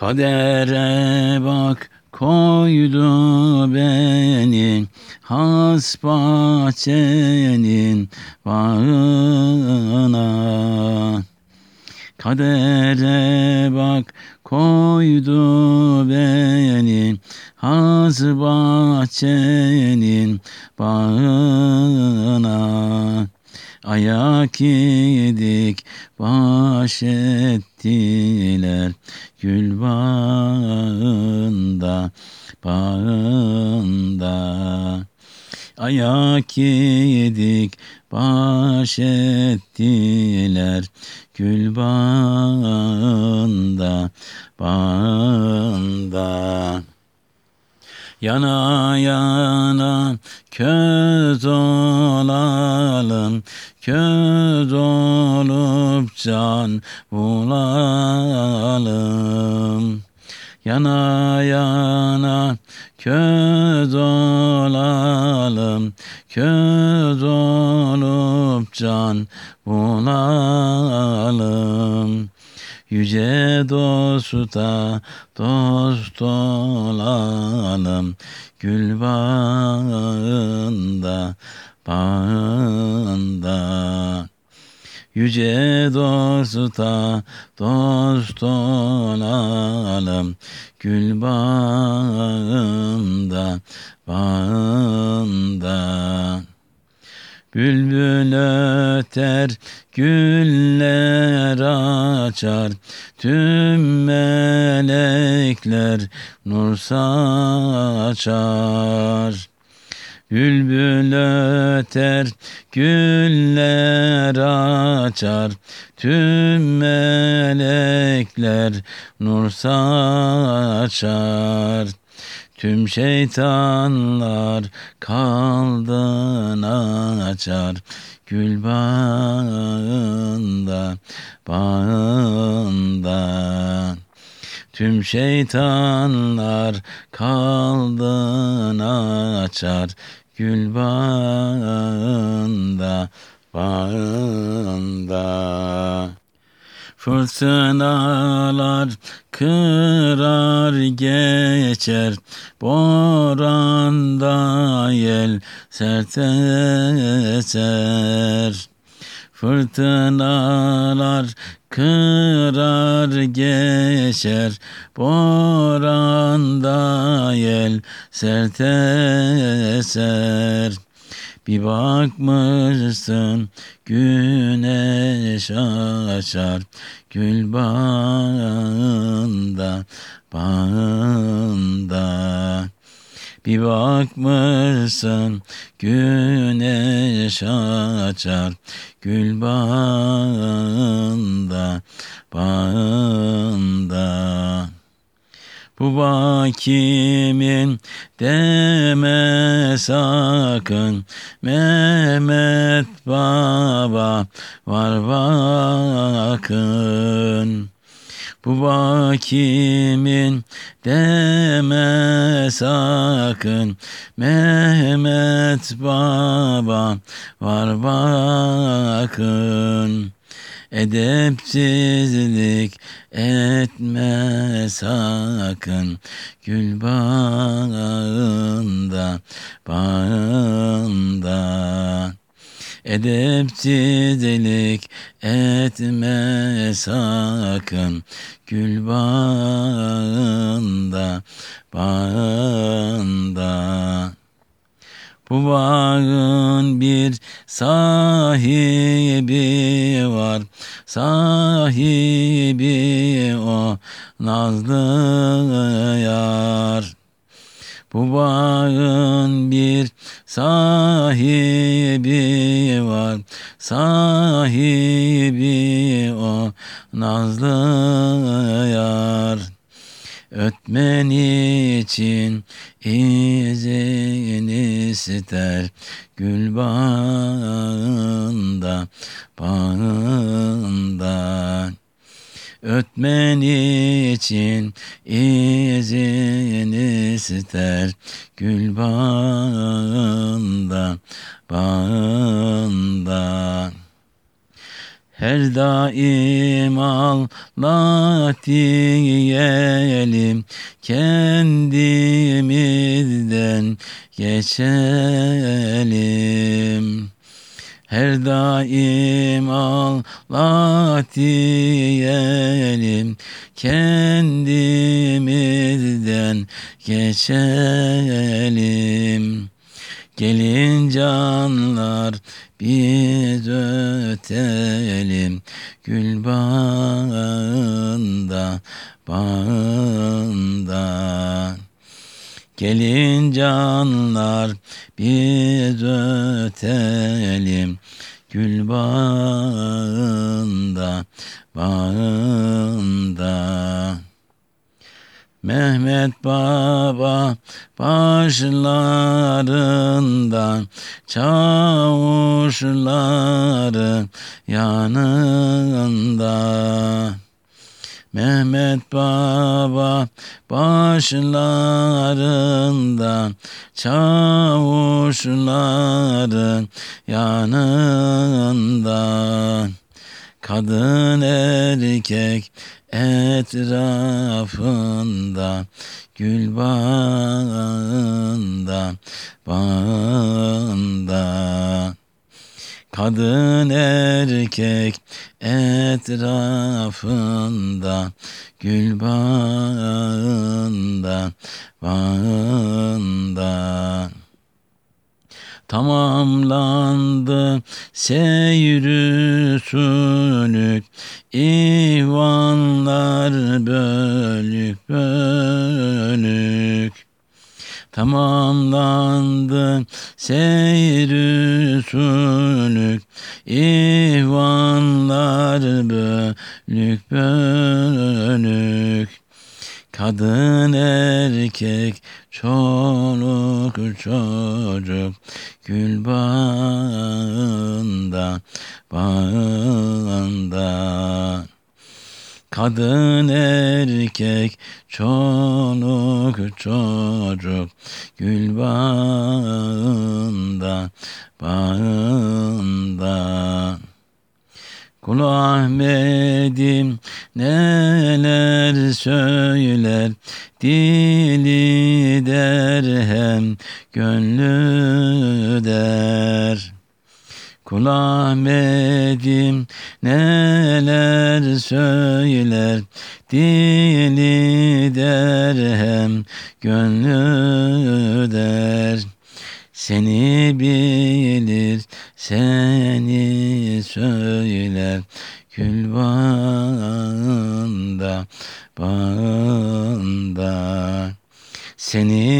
Kadere bak koydu beni has bahçenin bağına. Kadere bak koydu beni has bahçenin bağına. Ayak yedik baş ettiler. Gül bağında bağında. Ayak yedik baş ettiler. Gül bağında bağında. Yana yana köz olalım, köz olup can bulalım. Yana yana köz olalım, köz olup can bulalım. Yüce dosta dost olalım Gül bağında bağında Yüce dosta dost olalım. Gül bağında bağında. Bülbül öter, güller açar, tüm melekler nur saçar. Bülbül öter, güller açar, tüm melekler nur saçar. Tüm şeytanlar kaldın açar gül bağında bağında Tüm şeytanlar kaldın açar. Gül bağında bağında. Fırtınalar kırar geçer, boranda yel sert eser. Fırtınalar kırar geçer, boranda yel sert eser. Bir bakmışsın güneş açar gül bağında bağında bir bakmışsın güneş açar. Gül bağında bağında. Bu bakimin deme sakın. Mehmet Baba var bakın bu bakimin deme sakın. Mehmet Baba var bakın. Edepsizlik etme sakın. Gül bağında bağında Edepsizlik etme sakın. Gül bağında bağında. Bu bağın bir sahibi var, sahibi o nazlı yar. Bu bağın bir sahibi var, sahibi o nazlı yar. Ötmen için izin ister Gül bağında, bağında Ötmen için izin ister Gül bağında, bağında Her daim Allah diyelim kendimizden geçelim. Her daim Allah diyelim kendimizden geçelim. Gelin canlar biz ötelim gül bağında bağında. Gelin canlar biz ötelim gül bağında bağında. Mehmet Baba başlarında çavuşları yanında. Mehmet Baba başlarında çavuşları yanında. Kadın erkek etrafında gül bağında bağında Kadın erkek etrafında gül bağında bağında. Tamamlandı seyrü sülük İhvanlar bölük bölük Tamamlandı seyrü sülük İhvanlar bölük bölük. Kadın erkek çoluk çocuk gül bağında bağında Kadın erkek çoluk çocuk. Gül bağında bağında. Kul Ahmet'im neler söyler? Dili der hem gönlü der Kul Ahmet'im neler söyler Dili der hem gönlü der. Seni bilir, seni söyler Gül bağında, bağında. Seni